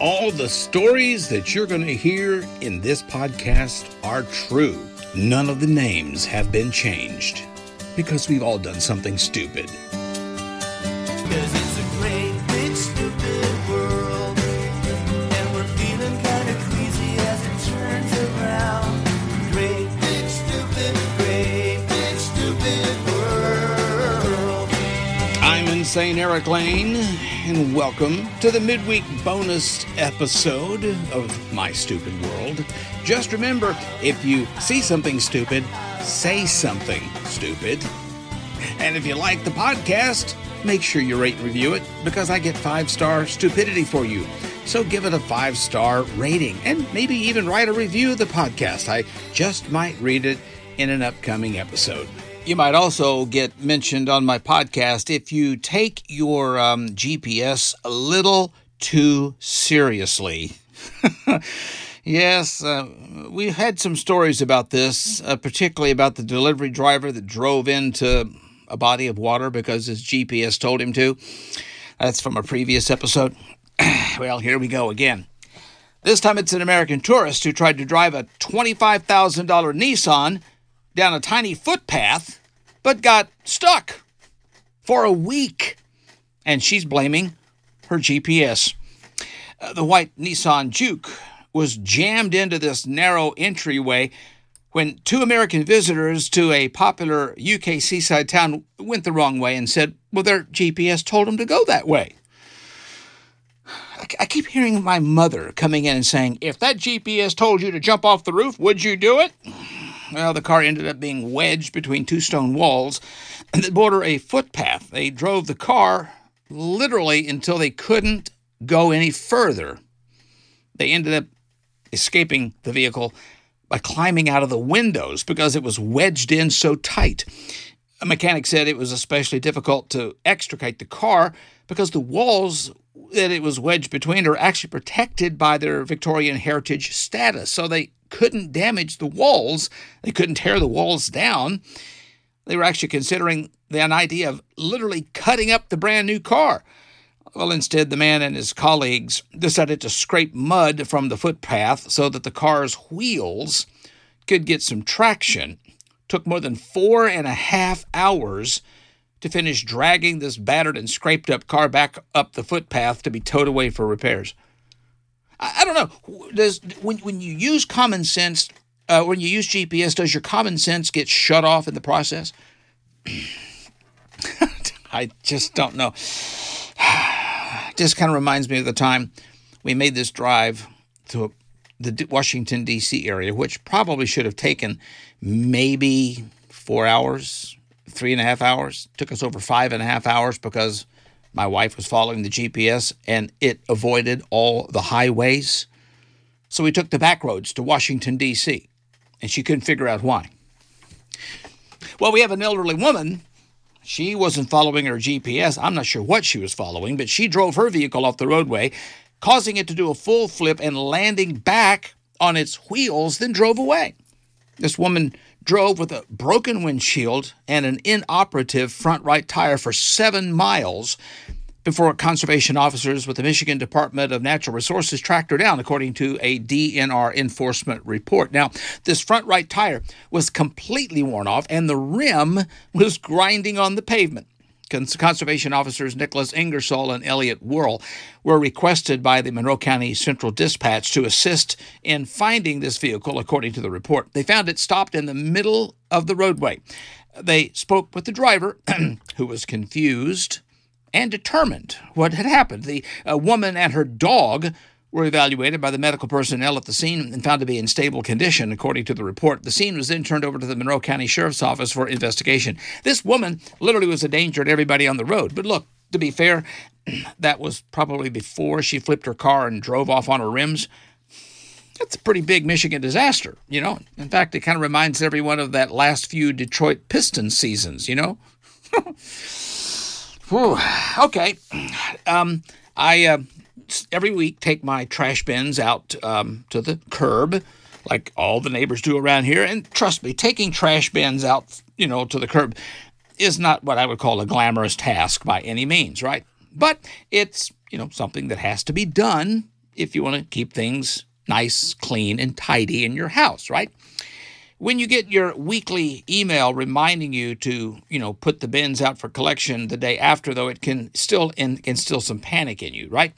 all the stories that you're going to hear in this podcast are true. None of the names have been changed because we've all done something stupid. Insane Erik Lane, and welcome to the midweek bonus episode of My Stupid World. Just remember if you see something stupid, say something stupid. And if you like the podcast, make sure you rate and review it because I get five star stupidity for you. So give it a five star rating and maybe even write a review of the podcast. I just might read it in an upcoming episode. You might also get mentioned on my podcast if you take your um, GPS a little too seriously. yes, uh, we've had some stories about this, uh, particularly about the delivery driver that drove into a body of water because his GPS told him to. That's from a previous episode. well, here we go again. This time it's an American tourist who tried to drive a $25,000 Nissan down a tiny footpath, but got stuck for a week. And she's blaming her GPS. Uh, the white Nissan Juke was jammed into this narrow entryway when two American visitors to a popular UK seaside town went the wrong way and said, well, their GPS told them to go that way. I I keep hearing my mother coming in and saying, if that GPS told you to jump off the roof, would you do it? Well, the car ended up being wedged between two stone walls that border a footpath. They drove the car literally until they couldn't go any further. They ended up escaping the vehicle by climbing out of the windows because it was wedged in so tight. A mechanic said it was especially difficult to extricate the car because the walls that it was wedged between are actually protected by their Victorian heritage status. So they couldn't damage the walls, they couldn't tear the walls down. They were actually considering an idea of literally cutting up the brand new car. Well, instead, the man and his colleagues decided to scrape mud from the footpath so that the car's wheels could get some traction. Took more than four and a half hours to finish dragging this battered and scraped up car back up the footpath to be towed away for repairs. I, I don't know. Does when when you use common sense, uh, when you use GPS, does your common sense get shut off in the process? I just don't know. just kind of reminds me of the time we made this drive to the Washington, D.C. area, which probably should have taken maybe four hours, three and a half hours. Took us over five and a half hours because my wife was following the GPS and it avoided all the highways. So we took the back roads to Washington, D.C., and she couldn't figure out why. Well, we have an elderly woman she wasn't following her GPS. I'm not sure what she was following, but she drove her vehicle off the roadway, causing it to do a full flip and landing back on its wheels, then drove away. This woman drove with a broken windshield and an inoperative front right tire for seven miles before conservation officers with the Michigan Department of Natural Resources tracked her down, according to a DNR enforcement report. Now, this front right tire was completely worn off, and the rim was grinding on the pavement. Cons- Conservation officers Nicholas Ingersoll and Elliot Whirl were requested by the Monroe County Central Dispatch to assist in finding this vehicle, according to the report. They found it stopped in the middle of the roadway. They spoke with the driver, who was confused and determined what had happened. The uh, woman and her dog were evaluated by the medical personnel at the scene and found to be in stable condition, according to the report. The scene was then turned over to the Monroe County Sheriff's Office for investigation. This woman literally was a danger to everybody on the road. But look, to be fair, that was probably before she flipped her car and drove off on her rims. That's a pretty big Michigan disaster, you know. In fact, it kind of reminds everyone of that last few Detroit Pistons seasons, you know. Okay. Um, I uh, every week take my trash bins out um, to the curb, like all the neighbors do around here. And trust me, taking trash bins out, you know, to the curb is not what I would call a glamorous task by any means, right? But it's you know something that has to be done if you want to keep things nice, clean, and tidy in your house, right? When you get your weekly email reminding you to, you know, put the bins out for collection the day after, though, it can still instill some panic in you, right?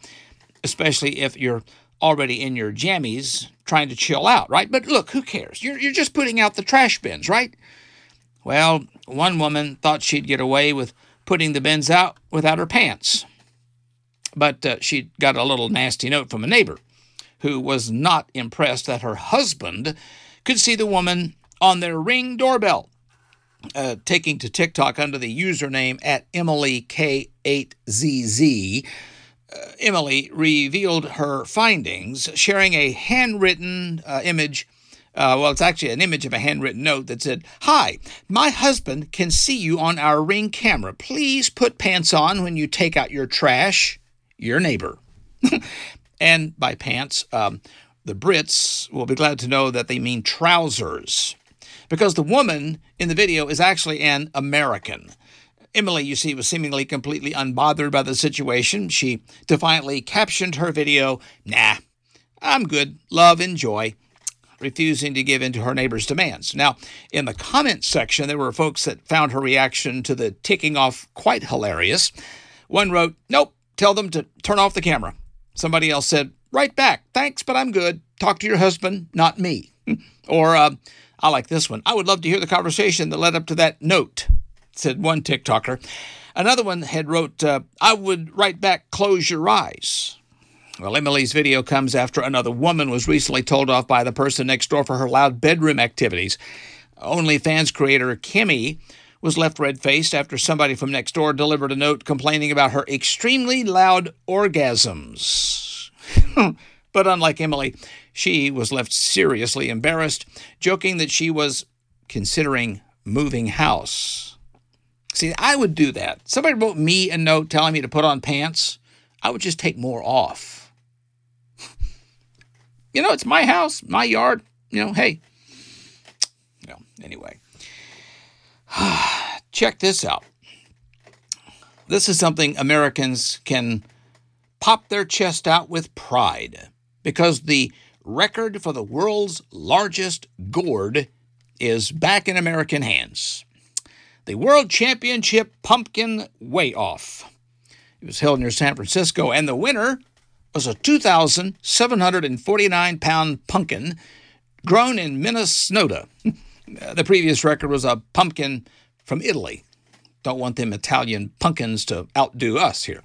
Especially if you're already in your jammies trying to chill out, right? But look, who cares? You're, you're just putting out the trash bins, right? Well, one woman thought she'd get away with putting the bins out without her pants. But uh, she got a little nasty note from a neighbor who was not impressed that her husband could see the woman on their ring doorbell. Uh, taking to TikTok under the username at Emily K8ZZ, uh, Emily revealed her findings, sharing a handwritten uh, image. Uh, well, it's actually an image of a handwritten note that said, Hi, my husband can see you on our ring camera. Please put pants on when you take out your trash. Your neighbor. and by pants, um, the Brits will be glad to know that they mean trousers. Because the woman in the video is actually an American. Emily, you see, was seemingly completely unbothered by the situation. She defiantly captioned her video, Nah, I'm good, love, enjoy, refusing to give in to her neighbor's demands. Now, in the comments section, there were folks that found her reaction to the ticking off quite hilarious. One wrote, Nope, tell them to turn off the camera. Somebody else said, Right back, thanks, but I'm good. Talk to your husband, not me. or, uh, I like this one. I would love to hear the conversation that led up to that note said one TikToker. Another one had wrote, uh, I would write back, close your eyes. Well, Emily's video comes after another woman was recently told off by the person next door for her loud bedroom activities. OnlyFans creator Kimmy was left red faced after somebody from next door delivered a note complaining about her extremely loud orgasms. but unlike Emily, she was left seriously embarrassed, joking that she was considering moving house. See, I would do that. Somebody wrote me a note telling me to put on pants. I would just take more off. you know, it's my house, my yard. You know, hey. You know, anyway. Check this out. This is something Americans can pop their chest out with pride because the record for the world's largest gourd is back in American hands the World Championship Pumpkin Weigh Off. It was held near San Francisco, and the winner was a 2,749 pound pumpkin grown in Minnesota. the previous record was a pumpkin from Italy. Don't want them Italian pumpkins to outdo us here.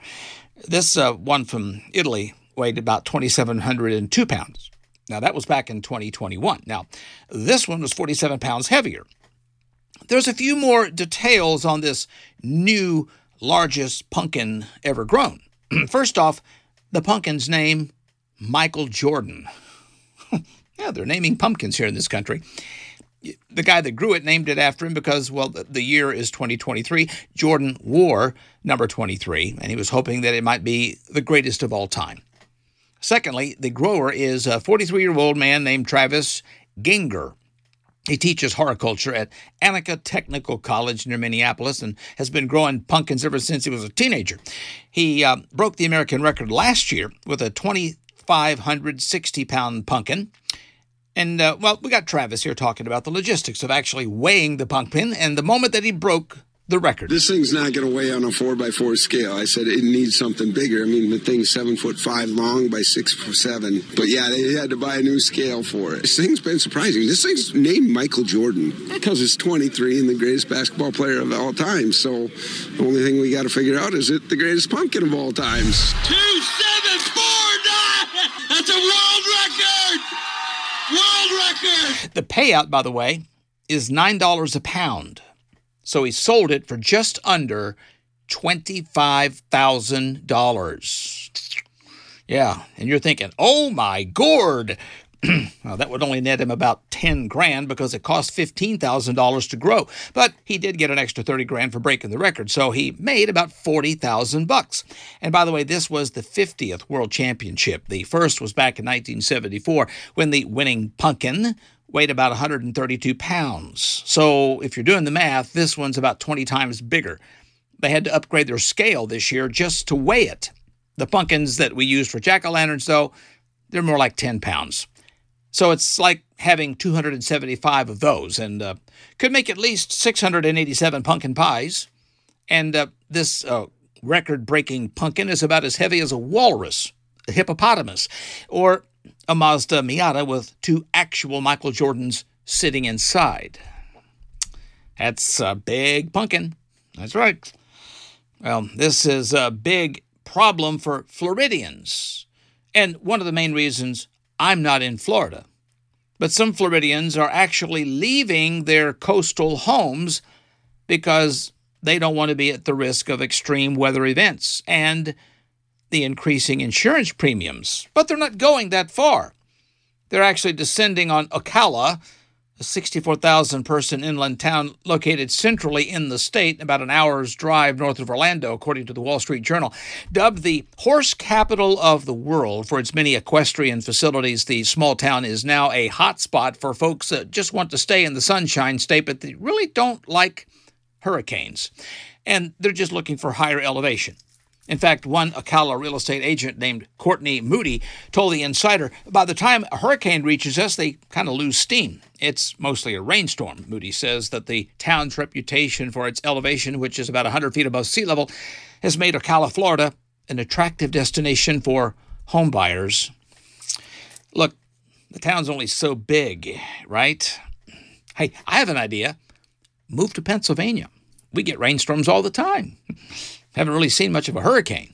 This uh, one from Italy weighed about 2,702 pounds. Now, that was back in 2021. Now, this one was 47 pounds heavier. There's a few more details on this new largest pumpkin ever grown. First off, the pumpkin's name, Michael Jordan. yeah, they're naming pumpkins here in this country. The guy that grew it named it after him because, well, the year is 2023. Jordan wore number 23, and he was hoping that it might be the greatest of all time. Secondly, the grower is a 43 year old man named Travis Gienger. He teaches horticulture at Anoka Technical College near Minneapolis and has been growing pumpkins ever since he was a teenager. He uh, broke the American record last year with a 2,560 pound pumpkin. And, uh, well, we got Travis here talking about the logistics of actually weighing the pumpkin and the moment that he broke the record. This thing's not going to weigh on a four by four scale. I said it needs something bigger. I mean, the thing's seven foot five long by six foot seven. But yeah, they had to buy a new scale for it. This thing's been surprising. This thing's named Michael Jordan because it's 23 and the greatest basketball player of all time. So the only thing we got to figure out is it the greatest pumpkin of all times. Two seven four nine. That's a world record. World record. The payout, by the way, is nine dollars a pound. So he sold it for just under $25,000. Yeah, and you're thinking, oh my gourd. well, that would only net him about 10 grand because it cost $15,000 to grow. But he did get an extra 30 grand for breaking the record, so he made about 40,000 bucks. And by the way, this was the 50th World Championship. The first was back in 1974 when the winning pumpkin weighed about 132 pounds. So if you're doing the math, this one's about 20 times bigger. They had to upgrade their scale this year just to weigh it. The pumpkins that we use for jack o' lanterns, though, they're more like 10 pounds. So it's like having 275 of those and uh, could make at least 687 pumpkin pies. And uh, this uh, record breaking pumpkin is about as heavy as a walrus, a hippopotamus, or a Mazda Miata with two actual Michael Jordans sitting inside. That's a big pumpkin. That's right. Well, this is a big problem for Floridians. And one of the main reasons I'm not in Florida. But some Floridians are actually leaving their coastal homes because they don't want to be at the risk of extreme weather events and the increasing insurance premiums. But they're not going that far. They're actually descending on Ocala, a 64,000 person inland town located centrally in the state, about an hour's drive north of Orlando, according to the Wall Street Journal. Dubbed the horse capital of the world for its many equestrian facilities, the small town is now a hotspot for folks that just want to stay in the Sunshine State, but they really don't like hurricanes. And they're just looking for higher elevation. In fact, one Ocala real estate agent named Courtney Moody told the Insider by the time a hurricane reaches us, they kind of lose steam. It's mostly a rainstorm. Moody says that the town's reputation for its elevation, which is about 100 feet above sea level, has made Ocala, Florida, an attractive destination for homebuyers. Look, the town's only so big, right? Hey, I have an idea. Move to Pennsylvania. We get rainstorms all the time. Haven't really seen much of a hurricane.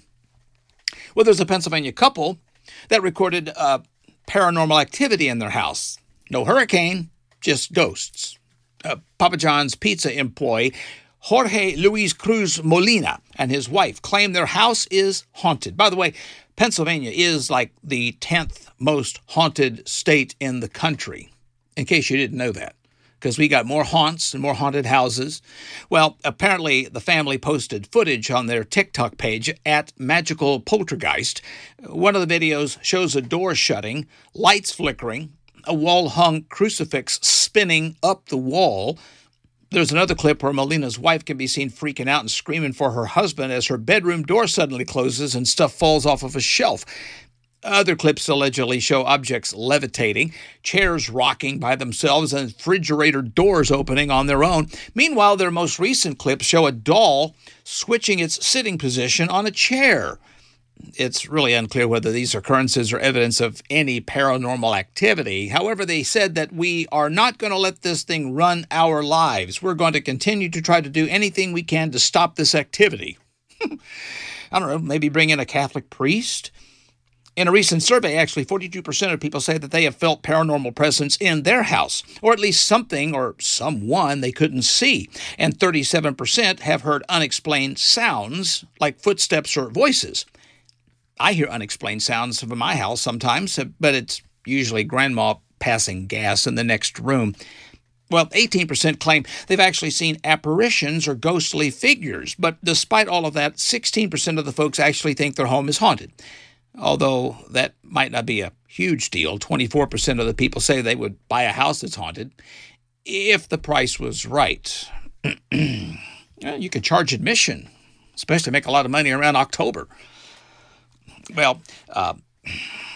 Well, there's a Pennsylvania couple that recorded uh, paranormal activity in their house. No hurricane, just ghosts. Uh, Papa John's pizza employee Jorge Luis Cruz Molina and his wife claim their house is haunted. By the way, Pennsylvania is like the 10th most haunted state in the country, in case you didn't know that because we got more haunts and more haunted houses. Well, apparently the family posted footage on their TikTok page at Magical Poltergeist. One of the videos shows a door shutting, lights flickering, a wall hung crucifix spinning up the wall. There's another clip where Molina's wife can be seen freaking out and screaming for her husband as her bedroom door suddenly closes and stuff falls off of a shelf. Other clips allegedly show objects levitating, chairs rocking by themselves, and refrigerator doors opening on their own. Meanwhile, their most recent clips show a doll switching its sitting position on a chair. It's really unclear whether these occurrences are evidence of any paranormal activity. However, they said that we are not going to let this thing run our lives. We're going to continue to try to do anything we can to stop this activity. I don't know, maybe bring in a Catholic priest? In a recent survey, actually, 42% of people say that they have felt paranormal presence in their house, or at least something or someone they couldn't see. And 37% have heard unexplained sounds, like footsteps or voices. I hear unexplained sounds from my house sometimes, but it's usually grandma passing gas in the next room. Well, 18% claim they've actually seen apparitions or ghostly figures, but despite all of that, 16% of the folks actually think their home is haunted. Although that might not be a huge deal, 24% of the people say they would buy a house that's haunted if the price was right. you could charge admission, especially make a lot of money around October. Well, uh,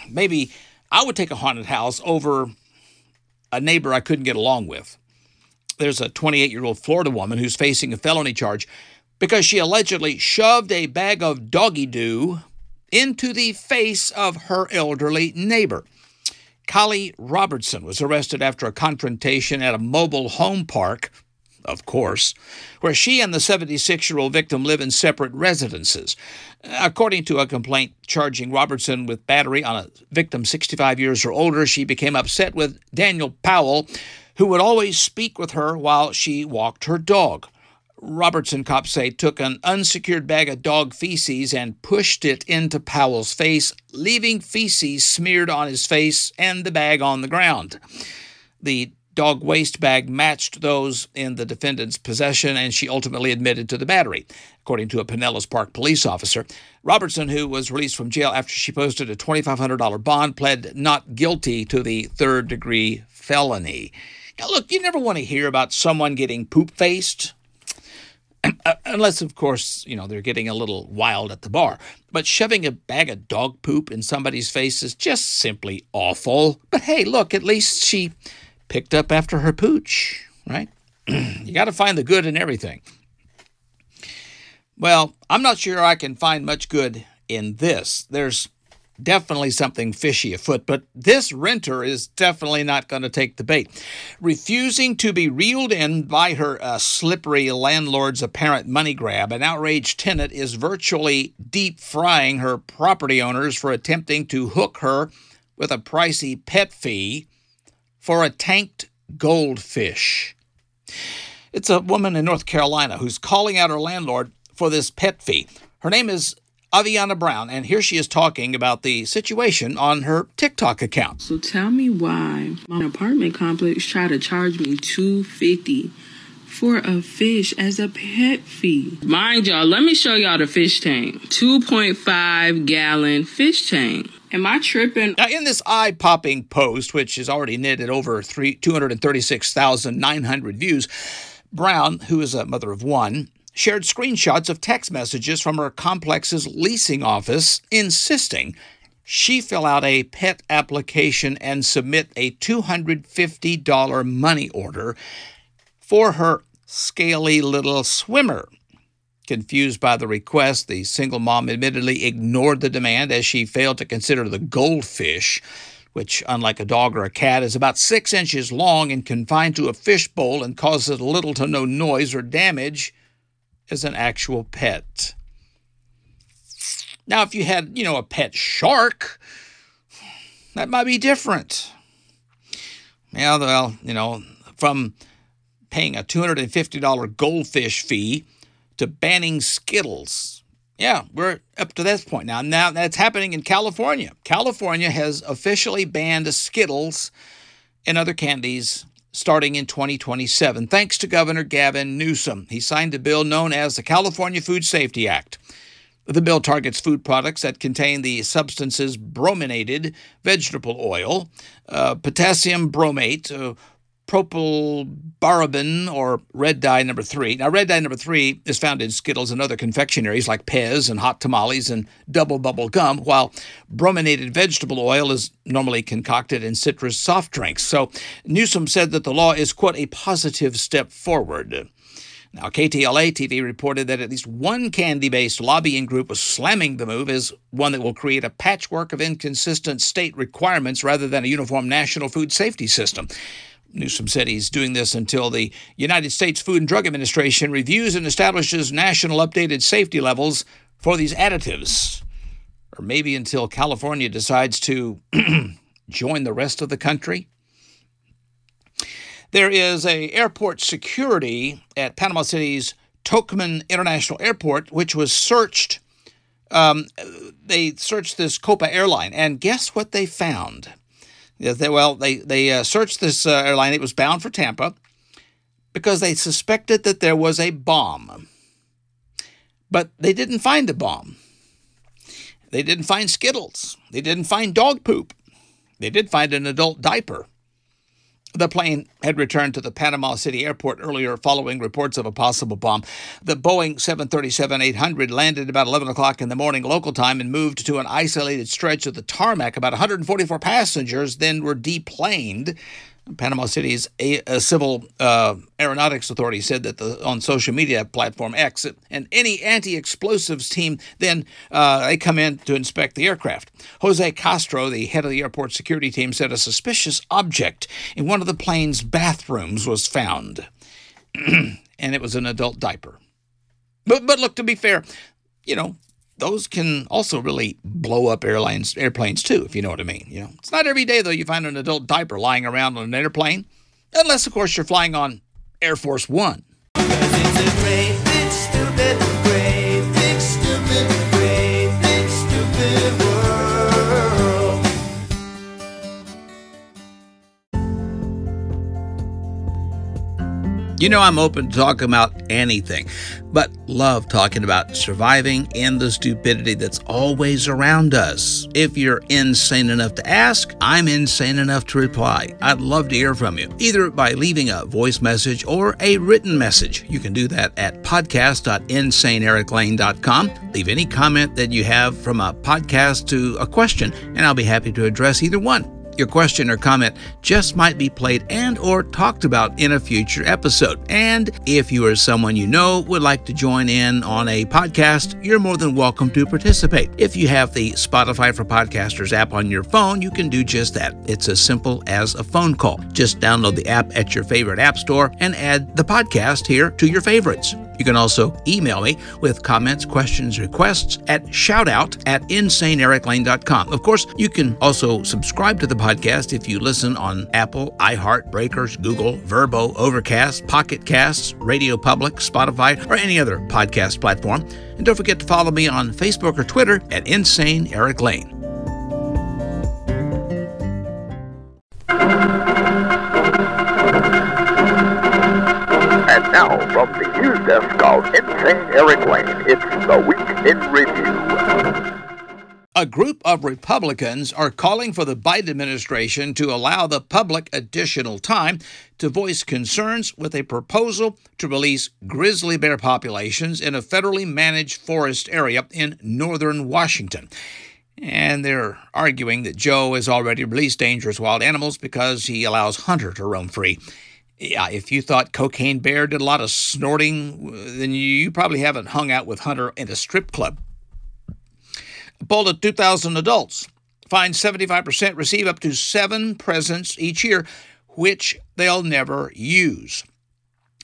maybe I would take a haunted house over a neighbor I couldn't get along with. There's a 28 year old Florida woman who's facing a felony charge because she allegedly shoved a bag of doggy doo into the face of her elderly neighbor. Kali Robertson was arrested after a confrontation at a mobile home park, of course, where she and the 76 year old victim live in separate residences. According to a complaint charging Robertson with battery on a victim 65 years or older, she became upset with Daniel Powell, who would always speak with her while she walked her dog. Robertson cops say took an unsecured bag of dog feces and pushed it into Powell's face, leaving feces smeared on his face and the bag on the ground. The dog waste bag matched those in the defendant's possession, and she ultimately admitted to the battery, according to a Pinellas Park police officer. Robertson, who was released from jail after she posted a $2,500 bond, pled not guilty to the third degree felony. Now, look, you never want to hear about someone getting poop faced Uh, unless, of course, you know, they're getting a little wild at the bar. But shoving a bag of dog poop in somebody's face is just simply awful. But hey, look, at least she picked up after her pooch, right? you got to find the good in everything. Well, I'm not sure I can find much good in this. There's definitely something fishy afoot, but this renter is definitely not going to take the bait. Refusing to be reeled in by her uh, slippery landlord's apparent money grab, an outraged tenant is virtually deep frying her property owners for attempting to hook her with a pricey pet fee for a tanked goldfish. It's a woman in North Carolina who's calling out her landlord for this pet fee. Her name is Aviana Brown, and here she is talking about the situation on her TikTok account. So tell me why my apartment complex tried to charge me two fifty for a fish as a pet fee. Mind y'all, let me show y'all the fish tank. 2.5 gallon fish tank. Am I tripping? Now, in this eye popping post, which has already netted over three, 236,900 views, Brown, who is a mother of one, shared screenshots of text messages from her complex's leasing office insisting she fill out a pet application and submit a $250 money order for her scaly little swimmer. Confused by the request, the single mom admittedly ignored the demand as she failed to consider the goldfish, which, unlike a dog or a cat, is about six inches long and confined to a fishbowl and causes little to no noise or damage, as an actual pet. Now, if you had, you know, a pet shark, that might be different. Yeah, well, you know, from paying a $250 goldfish fee to banning Skittles. Yeah, we're up to this point now. Now that's happening in California. California has officially banned Skittles and other candies starting in 2027, thanks to Governor Gavin Newsom. He signed a bill known as the California Food Safety Act. The bill targets food products that contain the substances brominated vegetable oil, uh, potassium bromate, uh, propylparaben, or red dye number three. Now, red dye number three is found in Skittles and other confectionaries like Pez and hot tamales and double bubble gum, while brominated vegetable oil is normally concocted in citrus soft drinks. So, Newsom said that the law is, quote, a positive step forward. Now, KTLA TV reported that at least one candy based lobbying group was slamming the move as one that will create a patchwork of inconsistent state requirements rather than a uniform national food safety system. Newsom said he's doing this until the United States Food and Drug Administration reviews and establishes national updated safety levels for these additives. Or maybe until California decides to join the rest of the country. There is a airport security at Panama City's Tocumen International Airport, which was searched. Um, they searched this Copa airline, and guess what they found? They, well, they they uh, searched this uh, airline. It was bound for Tampa because they suspected that there was a bomb, but they didn't find the bomb. They didn't find Skittles. They didn't find dog poop. They did find an adult diaper. The plane had returned to the Panama City airport earlier following reports of a possible bomb. The Boeing 737 800 landed about 11 o'clock in the morning local time and moved to an isolated stretch of the tarmac. About 144 passengers then were deplaned. Panama City's a, a Civil uh, Aeronautics Authority said that the, on social media platform X, and any anti-explosives team then uh, they come in to inspect the aircraft. Jose Castro, the head of the airport security team, said a suspicious object in one of the plane's bathrooms was found, and it was an adult diaper. But but look, to be fair, you know those can also really blow up airlines, airplanes too, if you know what I mean. You know, it's not every day though you find an adult diaper lying around on an airplane, unless of course you're flying on Air Force One. You know, I'm open to talking about anything, but love talking about surviving in the stupidity that's always around us. If you're insane enough to ask, I'm insane enough to reply. I'd love to hear from you, either by leaving a voice message or a written message. You can do that at podcast.insaneericlane.com. Leave any comment that you have from a podcast to a question, and I'll be happy to address either one. Your question or comment just might be played and or talked about in a future episode. And if you or someone you know would like to join in on a podcast, you're more than welcome to participate. If you have the Spotify for Podcasters app on your phone, you can do just that. It's as simple as a phone call. Just download the app at your favorite app store and add the podcast here to your favorites. You can also email me with comments, questions, requests at shoutout at insaneericlane.com. Of course, you can also subscribe to the podcast if you listen on Apple, iHeart, Breakers, Google, Verbo, Overcast, Pocket Casts, Radio Public, Spotify, or any other podcast platform. And don't forget to follow me on Facebook or Twitter at Insane Erik Lane. And now, from the news desk of Insane Erik Lane, it's the Week in Review. A group of Republicans are calling for the Biden administration to allow the public additional time to voice concerns with a proposal to release grizzly bear populations in a federally managed forest area in northern Washington. And they're arguing that Joe has already released dangerous wild animals because he allows Hunter to roam free. Yeah, if you thought Cocaine Bear did a lot of snorting, then you probably haven't hung out with Hunter in a strip club. A poll 2,000 adults find 75% receive up to seven presents each year, which they'll never use.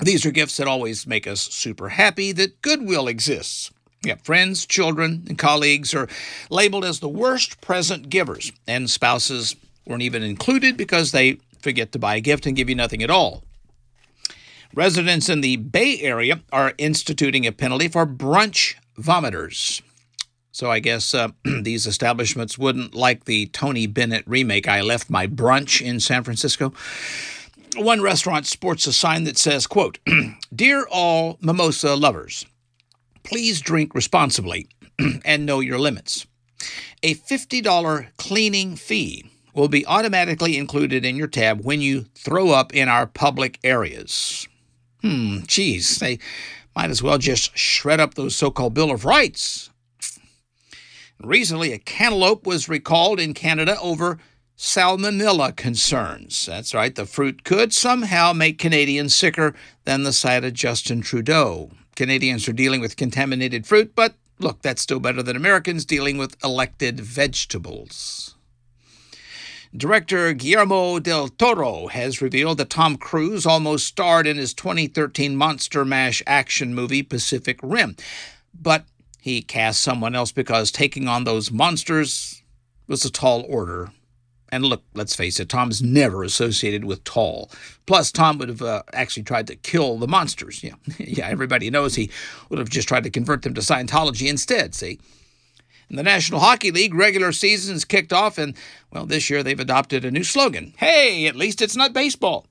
These are gifts that always make us super happy that goodwill exists. Yeah, friends, children, and colleagues are labeled as the worst present givers, and spouses weren't even included because they forget to buy a gift and give you nothing at all. Residents in the Bay Area are instituting a penalty for brunch vomiters. So I guess uh, these establishments wouldn't like the Tony Bennett remake, I Left My Brunch in San Francisco. One restaurant sports a sign that says, quote, Dear all mimosa lovers, please drink responsibly and know your limits. A $50 cleaning fee will be automatically included in your tab when you throw up in our public areas. Hmm, geez, they might as well just shred up those so called Bill of Rights. Recently, a cantaloupe was recalled in Canada over salmonella concerns. That's right, the fruit could somehow make Canadians sicker than the sight of Justin Trudeau. Canadians are dealing with contaminated fruit, but look, that's still better than Americans dealing with elected vegetables. Director Guillermo del Toro has revealed that Tom Cruise almost starred in his 2013 Monster Mash action movie Pacific Rim. But he cast someone else because taking on those monsters was a tall order. And look, let's face it, Tom's never associated with tall. Plus, Tom would have uh, actually tried to kill the monsters. Yeah, yeah, everybody knows he would have just tried to convert them to Scientology instead, see? And the National Hockey League regular season's kicked off, and, well, this year they've adopted a new slogan Hey, at least it's not baseball.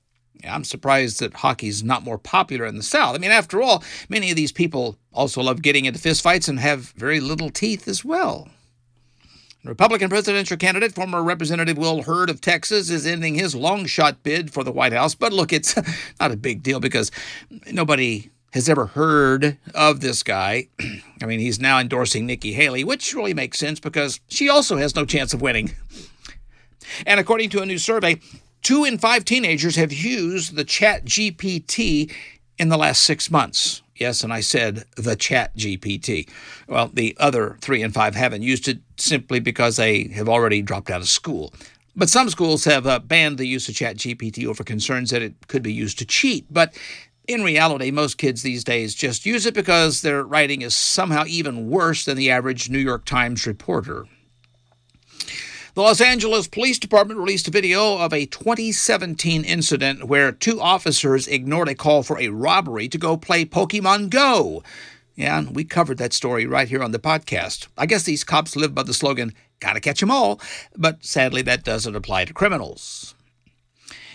I'm surprised that hockey's not more popular in the South. I mean, after all, many of these people also love getting into fistfights and have very little teeth as well. Republican presidential candidate, former Representative Will Hurd of Texas, is ending his long shot bid for the White House. But look, it's not a big deal because nobody has ever heard of this guy. I mean, he's now endorsing Nikki Haley, which really makes sense because she also has no chance of winning. And according to a new survey, two in five teenagers have used the Chat GPT in the last six months. Yes, and I said the Chat GPT. Well, the other three in five haven't used it simply because they have already dropped out of school. But some schools have uh, banned the use of Chat GPT over concerns that it could be used to cheat. But in reality, most kids these days just use it because their writing is somehow even worse than the average New York Times reporter. The Los Angeles Police Department released a video of a 2017 incident where two officers ignored a call for a robbery to go play Pokemon Go. Yeah, we covered that story right here on the podcast. I guess these cops live by the slogan, gotta catch 'em all, but sadly that doesn't apply to criminals.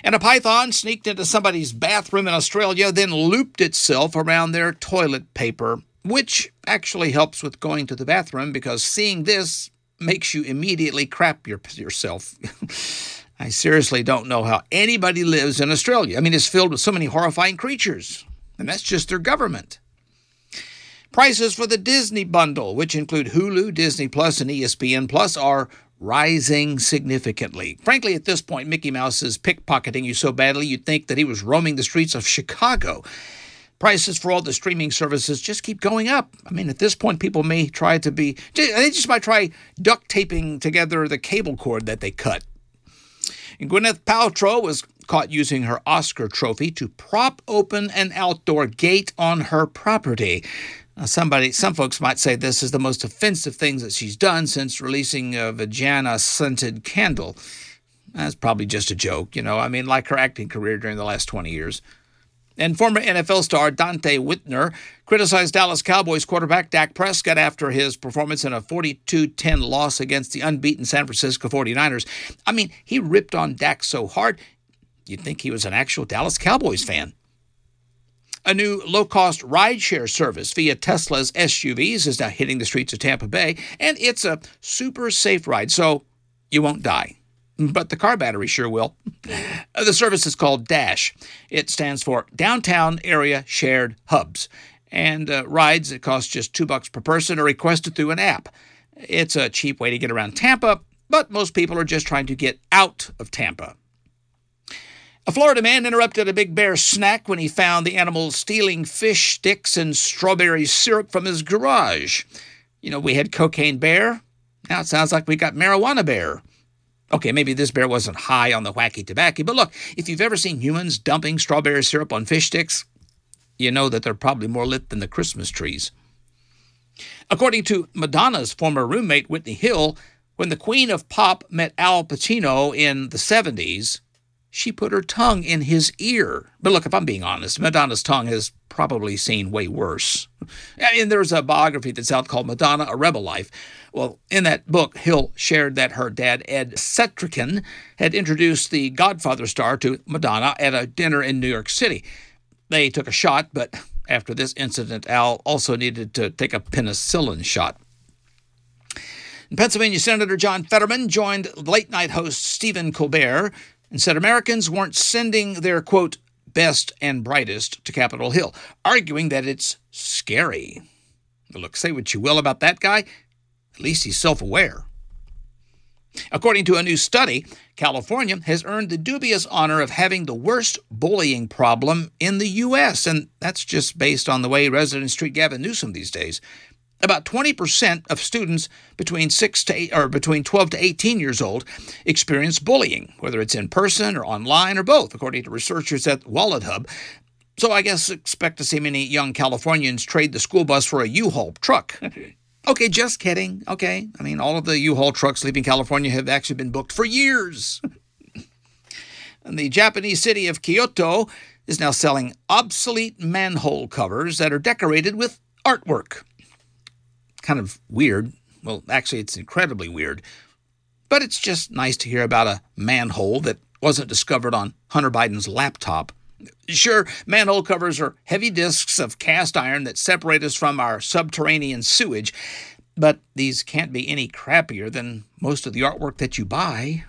And a python sneaked into somebody's bathroom in Australia, then looped itself around their toilet paper, which actually helps with going to the bathroom because seeing this makes you immediately crap your, yourself. I seriously don't know how anybody lives in Australia. I mean, it's filled with so many horrifying creatures, and that's just their government. Prices for the Disney bundle, which include Hulu, Disney Plus, and ESPN Plus, are rising significantly. Frankly, at this point, Mickey Mouse is pickpocketing you so badly you'd think that he was roaming the streets of Chicago. Prices for all the streaming services just keep going up. I mean, at this point, people may try to be, they just might try duct taping together the cable cord that they cut. And Gwyneth Paltrow was caught using her Oscar trophy to prop open an outdoor gate on her property. Now, somebody, some folks might say this is the most offensive thing that she's done since releasing a vagina scented candle. That's probably just a joke, you know. I mean, like her acting career during the last 20 years. And former NFL star Donte Whitner criticized Dallas Cowboys quarterback Dak Prescott after his performance in a 42 10 loss against the unbeaten San Francisco 49ers. I mean, he ripped on Dak so hard, you'd think he was an actual Dallas Cowboys fan. A new low cost rideshare service via Tesla's SUVs is now hitting the streets of Tampa Bay, and it's a super safe ride, so you won't die but the car battery sure will. The service is called DASH. It stands for Downtown Area Shared Hubs, and uh, rides that cost just two bucks per person are requested through an app. It's a cheap way to get around Tampa, but most people are just trying to get out of Tampa. A Florida man interrupted a big bear snack when he found the animal stealing fish sticks and strawberry syrup from his garage. You know, we had cocaine bear. Now it sounds like we got marijuana bear. Okay, maybe this bear wasn't high on the wacky tobacco, but look, if you've ever seen humans dumping strawberry syrup on fish sticks, you know that they're probably more lit than the Christmas trees. According to Madonna's former roommate, Whitney Hill, when the Queen of Pop met Al Pacino in the 70s, she put her tongue in his ear. But look, if I'm being honest, Madonna's tongue has probably seen way worse. And there's a biography that's out called Madonna, A Rebel Life. Well, in that book, Hill shared that her dad, Ed Setrakian, had introduced the Godfather star to Madonna at a dinner in New York City. They took a shot, but after this incident, Al also needed to take a penicillin shot. Pennsylvania Senator John Fetterman joined late night host Stephen Colbert and said Americans weren't sending their, quote, best and brightest to Capitol Hill, arguing that it's scary. Look, say what you will about that guy, at least he's self aware. According to a new study, California has earned the dubious honor of having the worst bullying problem in the U.S., and that's just based on the way residents treat Gavin Newsom these days. About 20% of students between 6 to 8 or between 12 to 18 years old experience bullying, whether it's in person or online or both, according to researchers at WalletHub. So I guess expect to see many young Californians trade the school bus for a U-Haul truck. okay, just kidding. Okay. I mean, all of the U-Haul trucks leaving California have actually been booked for years. and the Japanese city of Kyoto is now selling obsolete manhole covers that are decorated with artwork kind of weird. Well, actually, it's incredibly weird. But it's just nice to hear about a manhole that wasn't discovered on Hunter Biden's laptop. Sure, manhole covers are heavy discs of cast iron that separate us from our subterranean sewage, but these can't be any crappier than most of the artwork that you buy.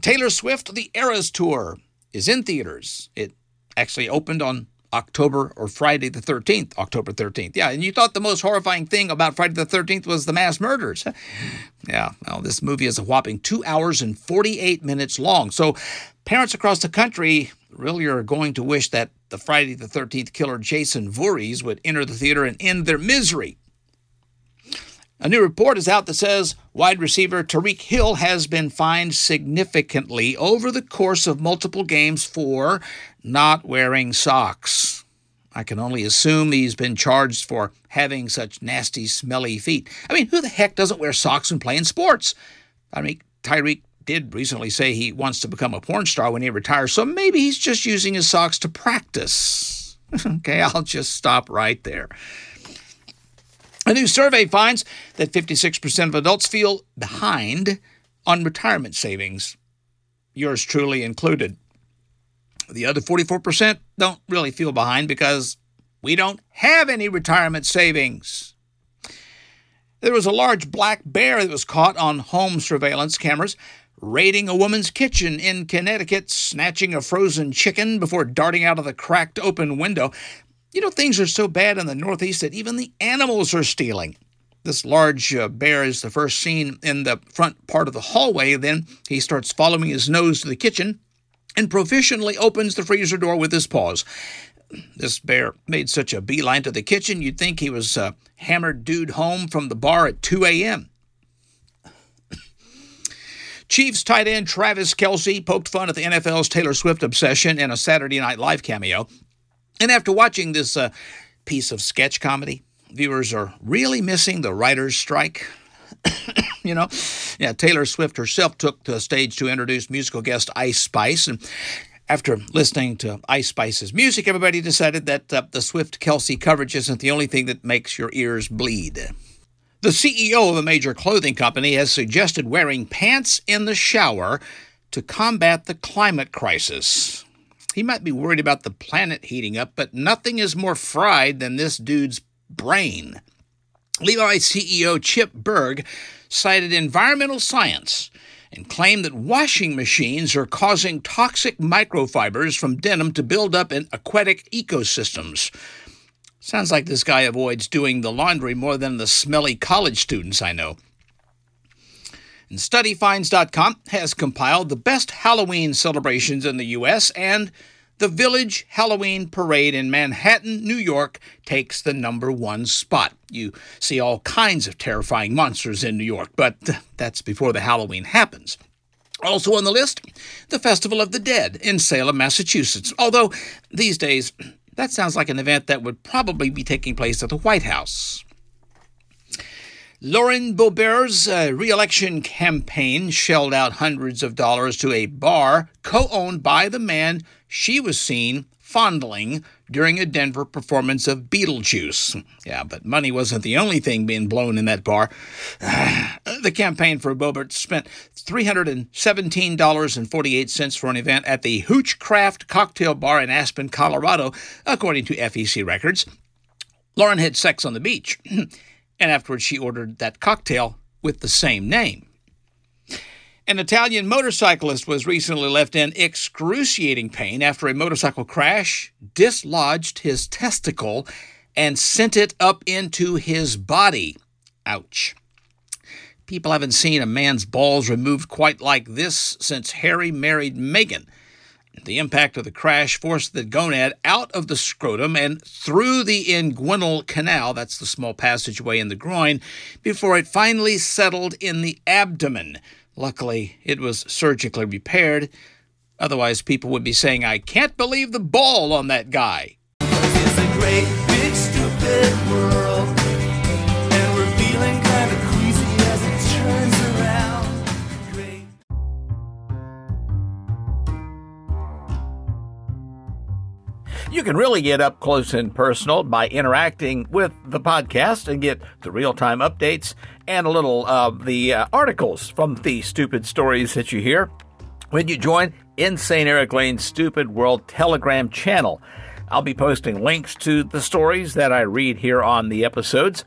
Taylor Swift The Eras Tour is in theaters. It actually opened on October or Friday the 13th, October 13th. Yeah, and you thought the most horrifying thing about Friday the 13th was the mass murders. yeah, well, this movie is a whopping two hours and 48 minutes long. So parents across the country really are going to wish that the Friday the 13th killer Jason Voorhees would enter the theater and end their misery. A new report is out that says wide receiver Tyreek Hill has been fined significantly over the course of multiple games for not wearing socks. I can only assume he's been charged for having such nasty, smelly feet. I mean, who the heck doesn't wear socks when playing sports? I mean, Tyreek did recently say he wants to become a porn star when he retires, so maybe he's just using his socks to practice. okay, I'll just stop right there. A new survey finds that 56% of adults feel behind on retirement savings. yours truly included. The other 44% don't really feel behind because we don't have any retirement savings. There was a large black bear that was caught on home surveillance cameras raiding a woman's kitchen in Connecticut, snatching a frozen chicken before darting out of the cracked open window. You know, things are so bad in the Northeast that even the animals are stealing. This large uh, bear is the first seen in the front part of the hallway. Then he starts following his nose to the kitchen and proficiently opens the freezer door with his paws. This bear made such a beeline to the kitchen, you'd think he was a hammered dude home from the bar at 2 a.m. Chiefs tight end Travis Kelce poked fun at the NFL's Taylor Swift obsession in a Saturday Night Live cameo. And after watching this uh, piece of sketch comedy, viewers are really missing the writer's strike. you know, yeah, Taylor Swift herself took to the stage to introduce musical guest Ice Spice. And after listening to Ice Spice's music, everybody decided that uh, the Swift Kelce coverage isn't the only thing that makes your ears bleed. The CEO of a major clothing company has suggested wearing pants in the shower to combat the climate crisis. He might be worried about the planet heating up, but nothing is more fried than this dude's brain. Levi CEO Chip Bergh cited environmental science and claimed that washing machines are causing toxic microfibers from denim to build up in aquatic ecosystems. Sounds like this guy avoids doing the laundry more than the smelly college students I know. And StudyFinds.com has compiled the best Halloween celebrations in the U.S., and the Village Halloween Parade in Manhattan, New York, takes the number one spot. You see all kinds of terrifying monsters in New York, but that's before the Halloween happens. Also on the list, the Festival of the Dead in Salem, Massachusetts. Although these days, that sounds like an event that would probably be taking place at the White House. Lauren Boebert's uh, reelection campaign shelled out hundreds of dollars to a bar co owned by the man she was seen fondling during a Denver performance of Beetlejuice. Yeah, but money wasn't the only thing being blown in that bar. the campaign for Boebert spent $317.48 for an event at the Hoochcraft Cocktail Bar in Aspen, Colorado, according to FEC records. Lauren had sex on the beach, and afterwards she ordered that cocktail with the same name. An Italian motorcyclist was recently left in excruciating pain after a motorcycle crash dislodged his testicle and sent it up into his body. Ouch. People haven't seen a man's balls removed quite like this since Harry married Meghan. The impact of the crash forced the gonad out of the scrotum and through the inguinal canal, that's the small passageway in the groin, before it finally settled in the abdomen. Luckily, it was surgically repaired. Otherwise, people would be saying, I can't believe the ball on that guy. You can really get up close and personal by interacting with the podcast and get the real time updates and a little of the uh, articles from the stupid stories that you hear when you join Insane Erik Lane's Stupid World Telegram channel. I'll be posting links to the stories that I read here on the episodes.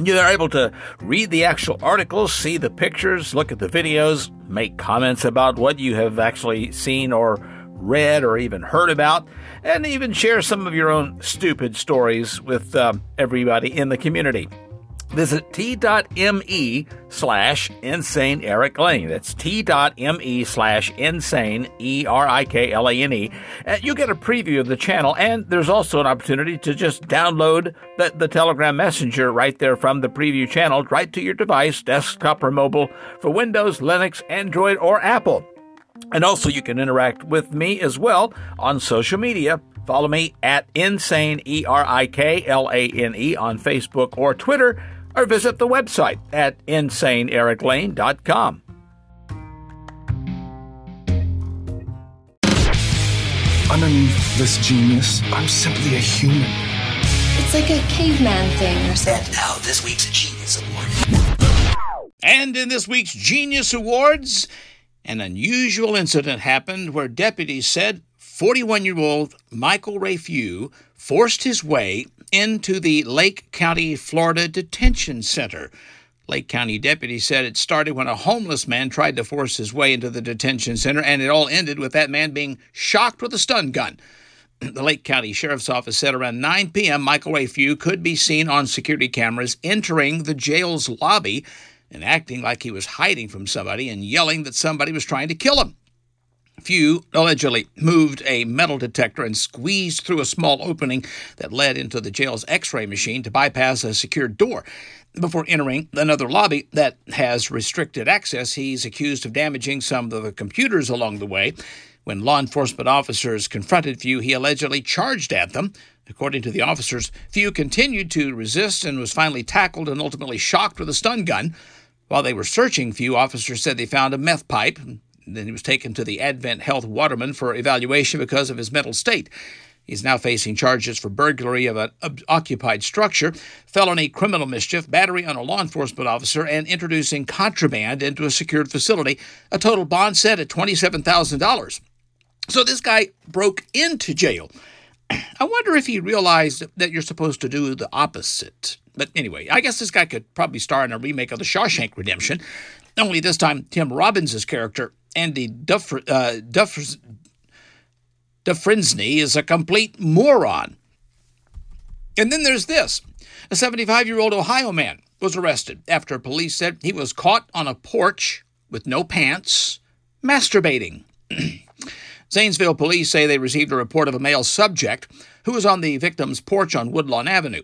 You are able to read the actual articles, see the pictures, look at the videos, make comments about what you have actually seen or read or even heard about, and even share some of your own stupid stories with um, everybody in the community. Visit t.me slash insane Erik Lane. That's t.me slash insane E R I K L A N E. You get a preview of the channel, and there's also an opportunity to just download the, the Telegram Messenger right there from the preview channel right to your device, desktop or mobile, for Windows, Linux, Android, or Apple. And also, you can interact with me as well on social media. Follow me at Insane, E R I K L A N E, on Facebook or Twitter, or visit the website at InsaneErikLane.com. Underneath this genius, I'm simply a human. It's like a caveman thing or something. And Now, this week's Genius Award. And in this week's Genius Awards, an unusual incident happened where deputies said 41 year old Michael Ray Few forced his way into the Lake County, Florida Detention Center. Lake County deputies said it started when a homeless man tried to force his way into the detention center, and it all ended with that man being shocked with a stun gun. The Lake County Sheriff's Office said around 9 p.m., Michael Ray Few could be seen on security cameras entering the jail's lobby and acting like he was hiding from somebody and yelling that somebody was trying to kill him. Few allegedly moved a metal detector and squeezed through a small opening that led into the jail's x ray machine to bypass a secured door. Before entering another lobby that has restricted access, he's accused of damaging some of the computers along the way. When law enforcement officers confronted Few, he allegedly charged at them. According to the officers, Few continued to resist and was finally tackled and ultimately shocked with a stun gun. While they were searching Few, officers said they found a meth pipe. Then he was taken to the Advent Health Waterman for evaluation because of his mental state. He's now facing charges for burglary of an occupied structure, felony criminal mischief, battery on a law enforcement officer, and introducing contraband into a secured facility. A total bond set at $27,000. So this guy broke into jail. I wonder if he realized that you're supposed to do the opposite. But anyway, I guess this guy could probably star in a remake of The Shawshank Redemption. Only this time, Tim Robbins' character, Andy Duffer, uh, Duffers, Dufresne, is a complete moron. And then there's this a 75 year old Ohio man was arrested after police said he was caught on a porch with no pants, masturbating. Zanesville police say they received a report of a male subject who was on the victim's porch on Woodlawn Avenue.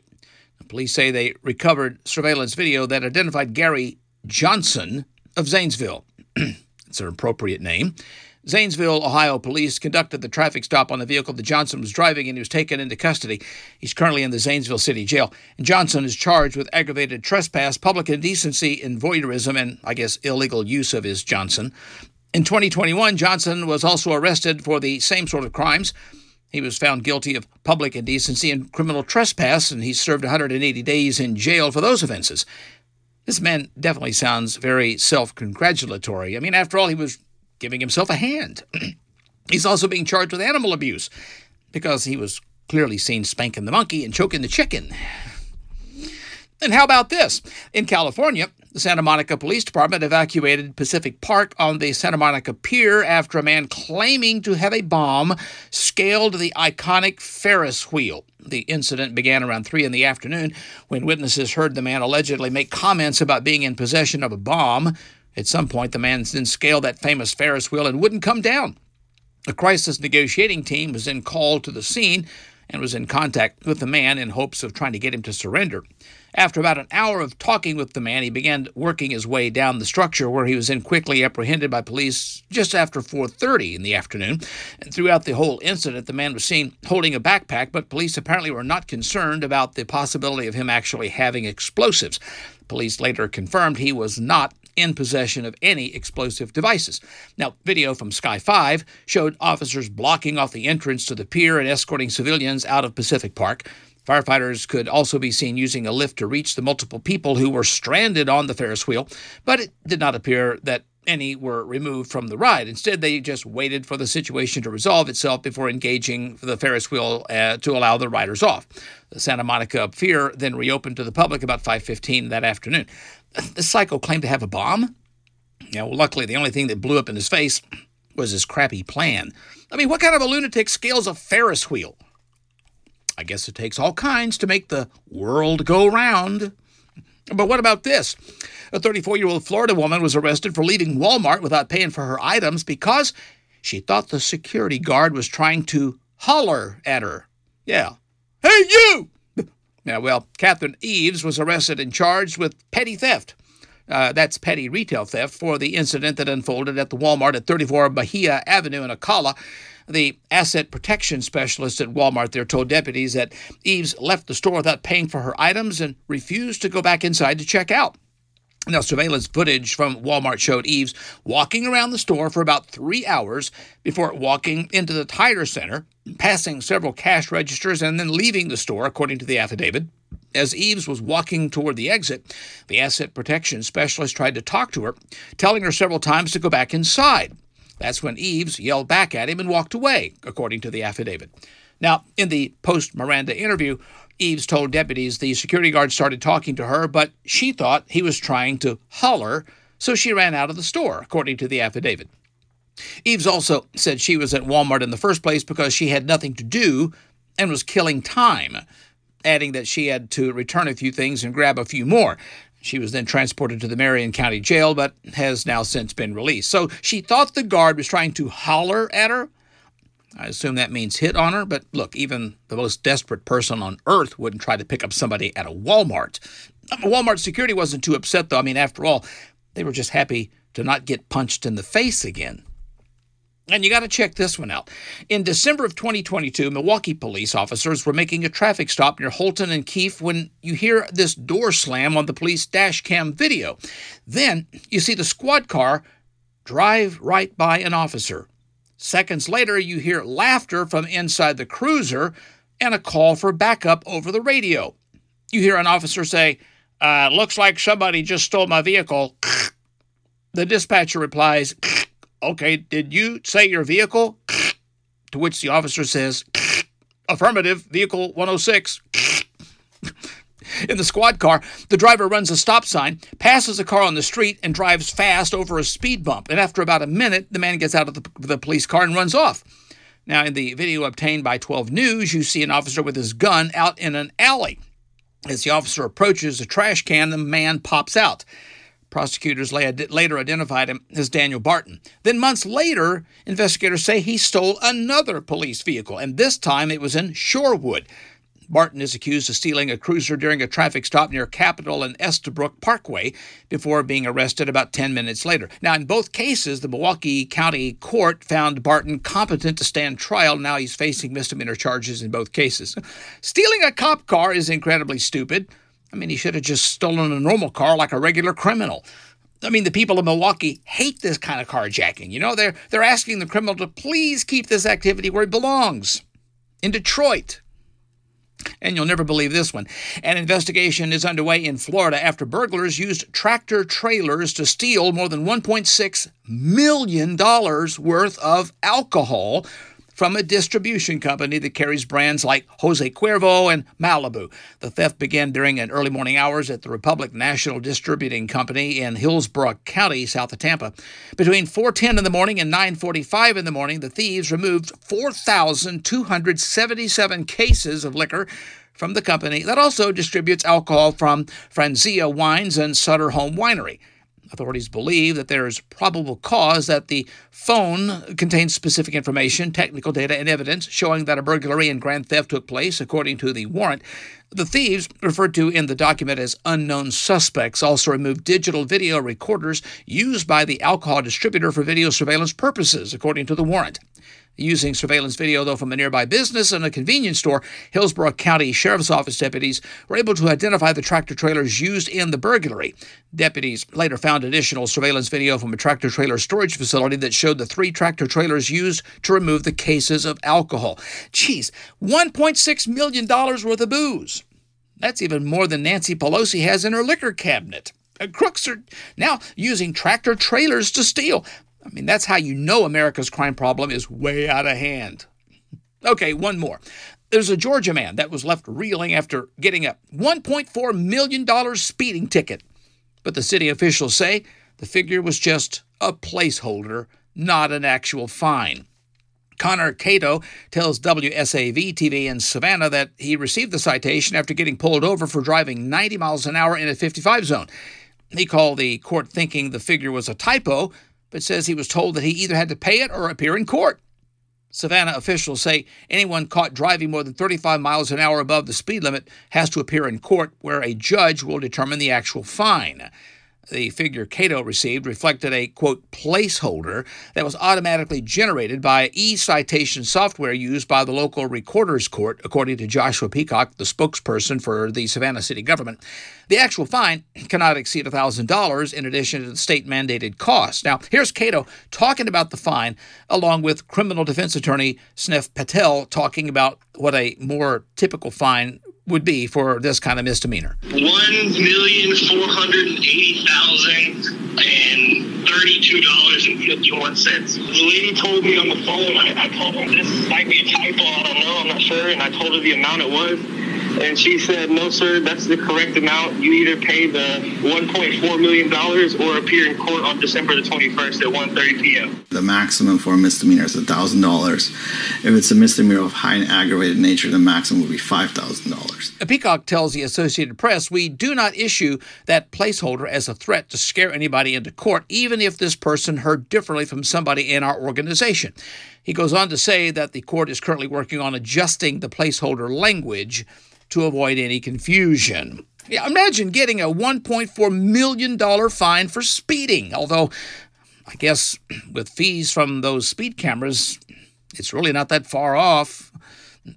Police say they recovered surveillance video that identified Gary Johnson of Zanesville. it's an appropriate name. Zanesville, Ohio police conducted the traffic stop on the vehicle that Johnson was driving and he was taken into custody. He's currently in the Zanesville City Jail. And Johnson is charged with aggravated trespass, public indecency, and voyeurism, and I guess illegal use of his Johnson. In 2021, Johnson was also arrested for the same sort of crimes. He was found guilty of public indecency and criminal trespass, and he served 180 days in jail for those offenses. This man definitely sounds very self congratulatory. I mean, after all, he was giving himself a hand. He's also being charged with animal abuse because he was clearly seen spanking the monkey and choking the chicken. And how about this? In California, the Santa Monica Police Department evacuated Pacific Park on the Santa Monica Pier after a man claiming to have a bomb scaled the iconic Ferris wheel. The incident began around 3 in the afternoon when witnesses heard the man allegedly make comments about being in possession of a bomb. At some point, the man then scaled that famous Ferris wheel and wouldn't come down. A crisis negotiating team was then called to the scene and was in contact with the man in hopes of trying to get him to surrender. After about an hour of talking with the man, he began working his way down the structure where he was then quickly apprehended by police just after 4:30 in the afternoon. And throughout the whole incident, the man was seen holding a backpack, but police apparently were not concerned about the possibility of him actually having explosives. Police later confirmed he was not in possession of any explosive devices. Now, video from Sky 5 showed officers blocking off the entrance to the pier and escorting civilians out of Pacific Park. Firefighters could also be seen using a lift to reach the multiple people who were stranded on the Ferris wheel, but it did not appear that any were removed from the ride. Instead, they just waited for the situation to resolve itself before engaging the Ferris wheel uh, to allow the riders off. The Santa Monica Pier then reopened to the public about 5:15 that afternoon. The psycho claimed to have a bomb. Yeah, well, luckily, the only thing that blew up in his face was his crappy plan. I mean, what kind of a lunatic scales a Ferris wheel? I guess it takes all kinds to make the world go round. But what about this? A 34 year old Florida woman was arrested for leaving Walmart without paying for her items because she thought the security guard was trying to holler at her. Yeah. Hey, you! Yeah, well, Catherine Eves was arrested and charged with petty theft. Uh, that's petty retail theft for the incident that unfolded at the Walmart at 34 Bahia Avenue in Ocala. The asset protection specialist at Walmart there told deputies that Eves left the store without paying for her items and refused to go back inside to check out. Now, surveillance footage from Walmart showed Eves walking around the store for about three hours before walking into the tire center, passing several cash registers, and then leaving the store, according to the affidavit. As Eves was walking toward the exit, the asset protection specialist tried to talk to her, telling her several times to go back inside. That's when Eves yelled back at him and walked away, according to the affidavit. Now, in the post Miranda interview, Eves told deputies the security guard started talking to her, but she thought he was trying to holler, so she ran out of the store, according to the affidavit. Eves also said she was at Walmart in the first place because she had nothing to do and was killing time, adding that she had to return a few things and grab a few more. She was then transported to the Marion County Jail, but has now since been released. So she thought the guard was trying to holler at her. I assume that means hit on her, but look, even the most desperate person on earth wouldn't try to pick up somebody at a Walmart. Walmart security wasn't too upset, though. I mean, after all, they were just happy to not get punched in the face again. And you got to check this one out. In December of 2022, Milwaukee police officers were making a traffic stop near Holton and Keefe when you hear this door slam on the police dash cam video. Then you see the squad car drive right by an officer. Seconds later, you hear laughter from inside the cruiser and a call for backup over the radio. You hear an officer say, uh, Looks like somebody just stole my vehicle. The dispatcher replies, Okay, did you say your vehicle? To which the officer says, Affirmative, vehicle 106. In the squad car, the driver runs a stop sign, passes a car on the street, and drives fast over a speed bump. And after about a minute, the man gets out of the, the police car and runs off. Now, in the video obtained by 12 News, you see an officer with his gun out in an alley. As the officer approaches a trash can, the man pops out. Prosecutors later identified him as Daniel Barton. Then, months later, investigators say he stole another police vehicle, and this time it was in Shorewood. Barton is accused of stealing a cruiser during a traffic stop near Capitol and Estabrook Parkway before being arrested about 10 minutes later. Now, in both cases, the Milwaukee County Court found Barton competent to stand trial. Now he's facing misdemeanor charges in both cases. Stealing a cop car is incredibly stupid. I mean, he should have just stolen a normal car like a regular criminal. I mean, the people of Milwaukee hate this kind of carjacking. You know, they're they're asking the criminal to please keep this activity where it belongs. In Detroit, and you'll never believe this one. An investigation is underway in Florida after burglars used tractor trailers to steal more than $1.6 million worth of alcohol from a distribution company that carries brands like Jose Cuervo and Malibu. The theft began during an early morning hours at the Republic National Distributing Company in Hillsborough County, south of Tampa. Between 4:10 in the morning and 9:45 in the morning, the thieves removed 4,277 cases of liquor from the company that also distributes alcohol from Franzia Wines and Sutter Home Winery. Authorities believe that there is probable cause that the phone contains specific information, technical data, and evidence showing that a burglary and grand theft took place, according to the warrant. The thieves, referred to in the document as unknown suspects, also removed digital video recorders used by the alcohol distributor for video surveillance purposes, according to the warrant. Using surveillance video, though, from a nearby business and a convenience store, Hillsborough County Sheriff's Office deputies were able to identify the tractor trailers used in the burglary. Deputies later found additional surveillance video from a tractor trailer storage facility that showed the three tractor trailers used to remove the cases of alcohol. Geez, $1.6 million worth of booze. That's even more than Nancy Pelosi has in her liquor cabinet. Uh, crooks are now using tractor trailers to steal. I mean, that's how you know America's crime problem is way out of hand. Okay, one more. There's a Georgia man that was left reeling after getting a $1.4 million speeding ticket. But the city officials say the figure was just a placeholder, not an actual fine. Connor Cato tells WSAV TV in Savannah that he received the citation after getting pulled over for driving 90 miles an hour in a 55 zone. He called the court thinking the figure was a typo, but says he was told that he either had to pay it or appear in court. Savannah officials say anyone caught driving more than 35 miles an hour above the speed limit has to appear in court where a judge will determine the actual fine. The figure Cato received reflected a, quote, placeholder that was automatically generated by e citation software used by the local recorder's court, according to Joshua Peacock, the spokesperson for the Savannah city government. The actual fine cannot exceed $1,000 in addition to the state mandated cost. Now, here's Cato talking about the fine, along with criminal defense attorney Snev Patel talking about what a more typical fine would be for this kind of misdemeanor. One million four hundred and eighty thousand and thirty-two dollars and fifty-one cents. The lady told me on the phone. I, I told her this might be a typo. I don't know. I'm not sure. And I told her the amount it was. And she said, no, sir, that's the correct amount. You either pay the $1.4 million or appear in court on December the 21st at 1.30 p.m. The maximum for a misdemeanor is $1,000. If it's a misdemeanor of high and aggravated nature, the maximum would be $5,000. Peacock tells the Associated Press we do not issue that placeholder as a threat to scare anybody into court, even if this person heard differently from somebody in our organization. He goes on to say that the court is currently working on adjusting the placeholder language to avoid any confusion. Yeah, imagine getting a $1.4 million fine for speeding, although I guess with fees from those speed cameras, it's really not that far off.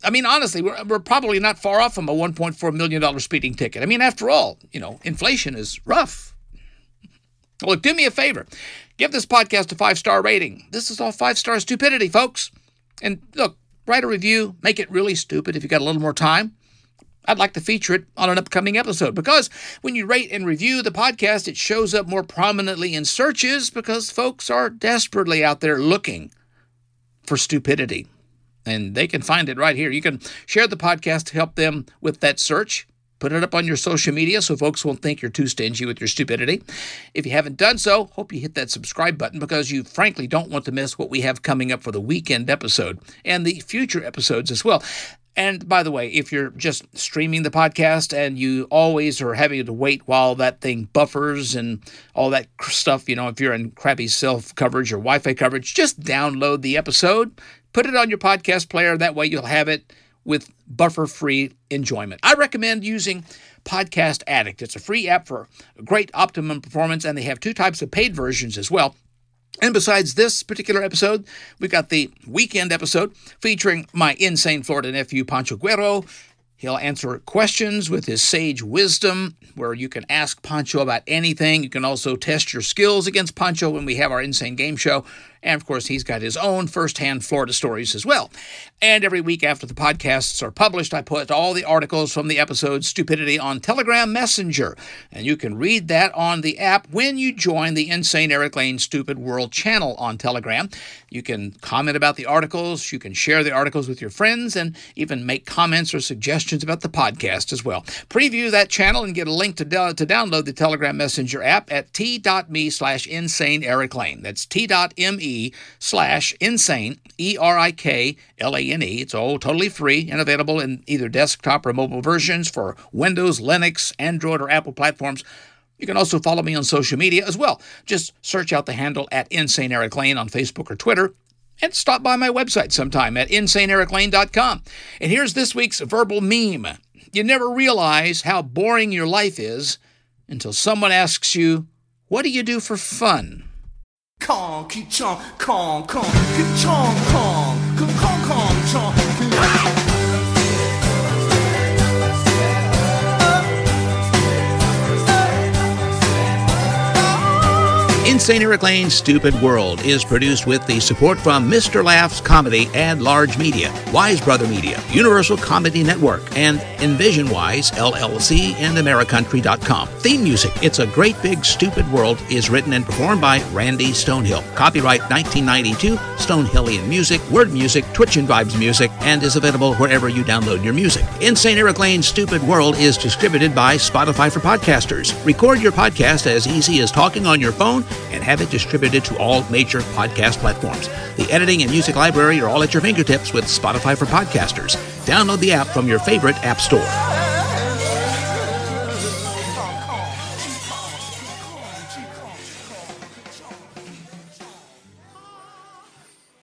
I mean, honestly, we're, we're probably not far off from a $1.4 million speeding ticket. I mean, after all, you know, inflation is rough. Look, do me a favor. Give this podcast a five star rating. This is all five star stupidity, folks. And look, write a review, make it really stupid if you got a little more time. I'd like to feature it on an upcoming episode because when you rate and review the podcast, it shows up more prominently in searches because folks are desperately out there looking for stupidity. And they can find it right here. You can share the podcast to help them with that search. Put it up on your social media so folks won't think you're too stingy with your stupidity. If you haven't done so, hope you hit that subscribe button because you frankly don't want to miss what we have coming up for the weekend episode and the future episodes as well. And by the way, if you're just streaming the podcast and you always are having to wait while that thing buffers and all that stuff, you know, if you're in crappy self coverage or Wi Fi coverage, just download the episode, put it on your podcast player. That way you'll have it with buffer free enjoyment. I recommend using Podcast Addict. It's a free app for great optimum performance, and they have two types of paid versions as well. And besides this particular episode, we got the weekend episode featuring my insane Florida nephew, Pancho Guerrero. He'll answer questions with his sage wisdom, where you can ask Pancho about anything. You can also test your skills against Pancho when we have our insane game show. And of course, he's got his own firsthand Florida stories as well. And every week after the podcasts are published, I put all the articles from the episode Stupidity on Telegram Messenger. And you can read that on the app when you join the Insane Erik Lane Stupid World channel on Telegram. You can comment about the articles, you can share the articles with your friends, and even make comments or suggestions about the podcast as well. Preview that channel and get a link to, do- to download the Telegram Messenger app at t.me slash insane Erik Lane. That's t.me slash insane, E R I K L A N E. It's all totally free and available in either desktop or mobile versions for Windows, Linux, Android, or Apple platforms. You can also follow me on social media as well. Just search out the handle at Insane Erik Lane on Facebook or Twitter and stop by my website sometime at insaneeriklane.com. And here's this week's verbal meme. You never realize how boring your life is until someone asks you, What do you do for fun? Kong, ki chong, kong, kong, ki chong, kong, kong, kong, kong, Insane Erik Lane's Stupid World is produced with the support from Mr. Laughs Comedy and Large Media, Wise Brother Media, Universal Comedy Network, and Envision Wise, LLC, and AmeriCountry.com. Theme music, It's a Great Big Stupid World, is written and performed by Randy Stonehill. Copyright 1992, Stonehillian Music, Word Music, Twitch and Vibes Music, and is available wherever you download your music. Insane Erik Lane's Stupid World is distributed by Spotify for Podcasters. Record your podcast as easy as talking on your phone and have it distributed to all major podcast platforms. The editing and music library are all at your fingertips with Spotify for Podcasters. Download the app from your favorite app store.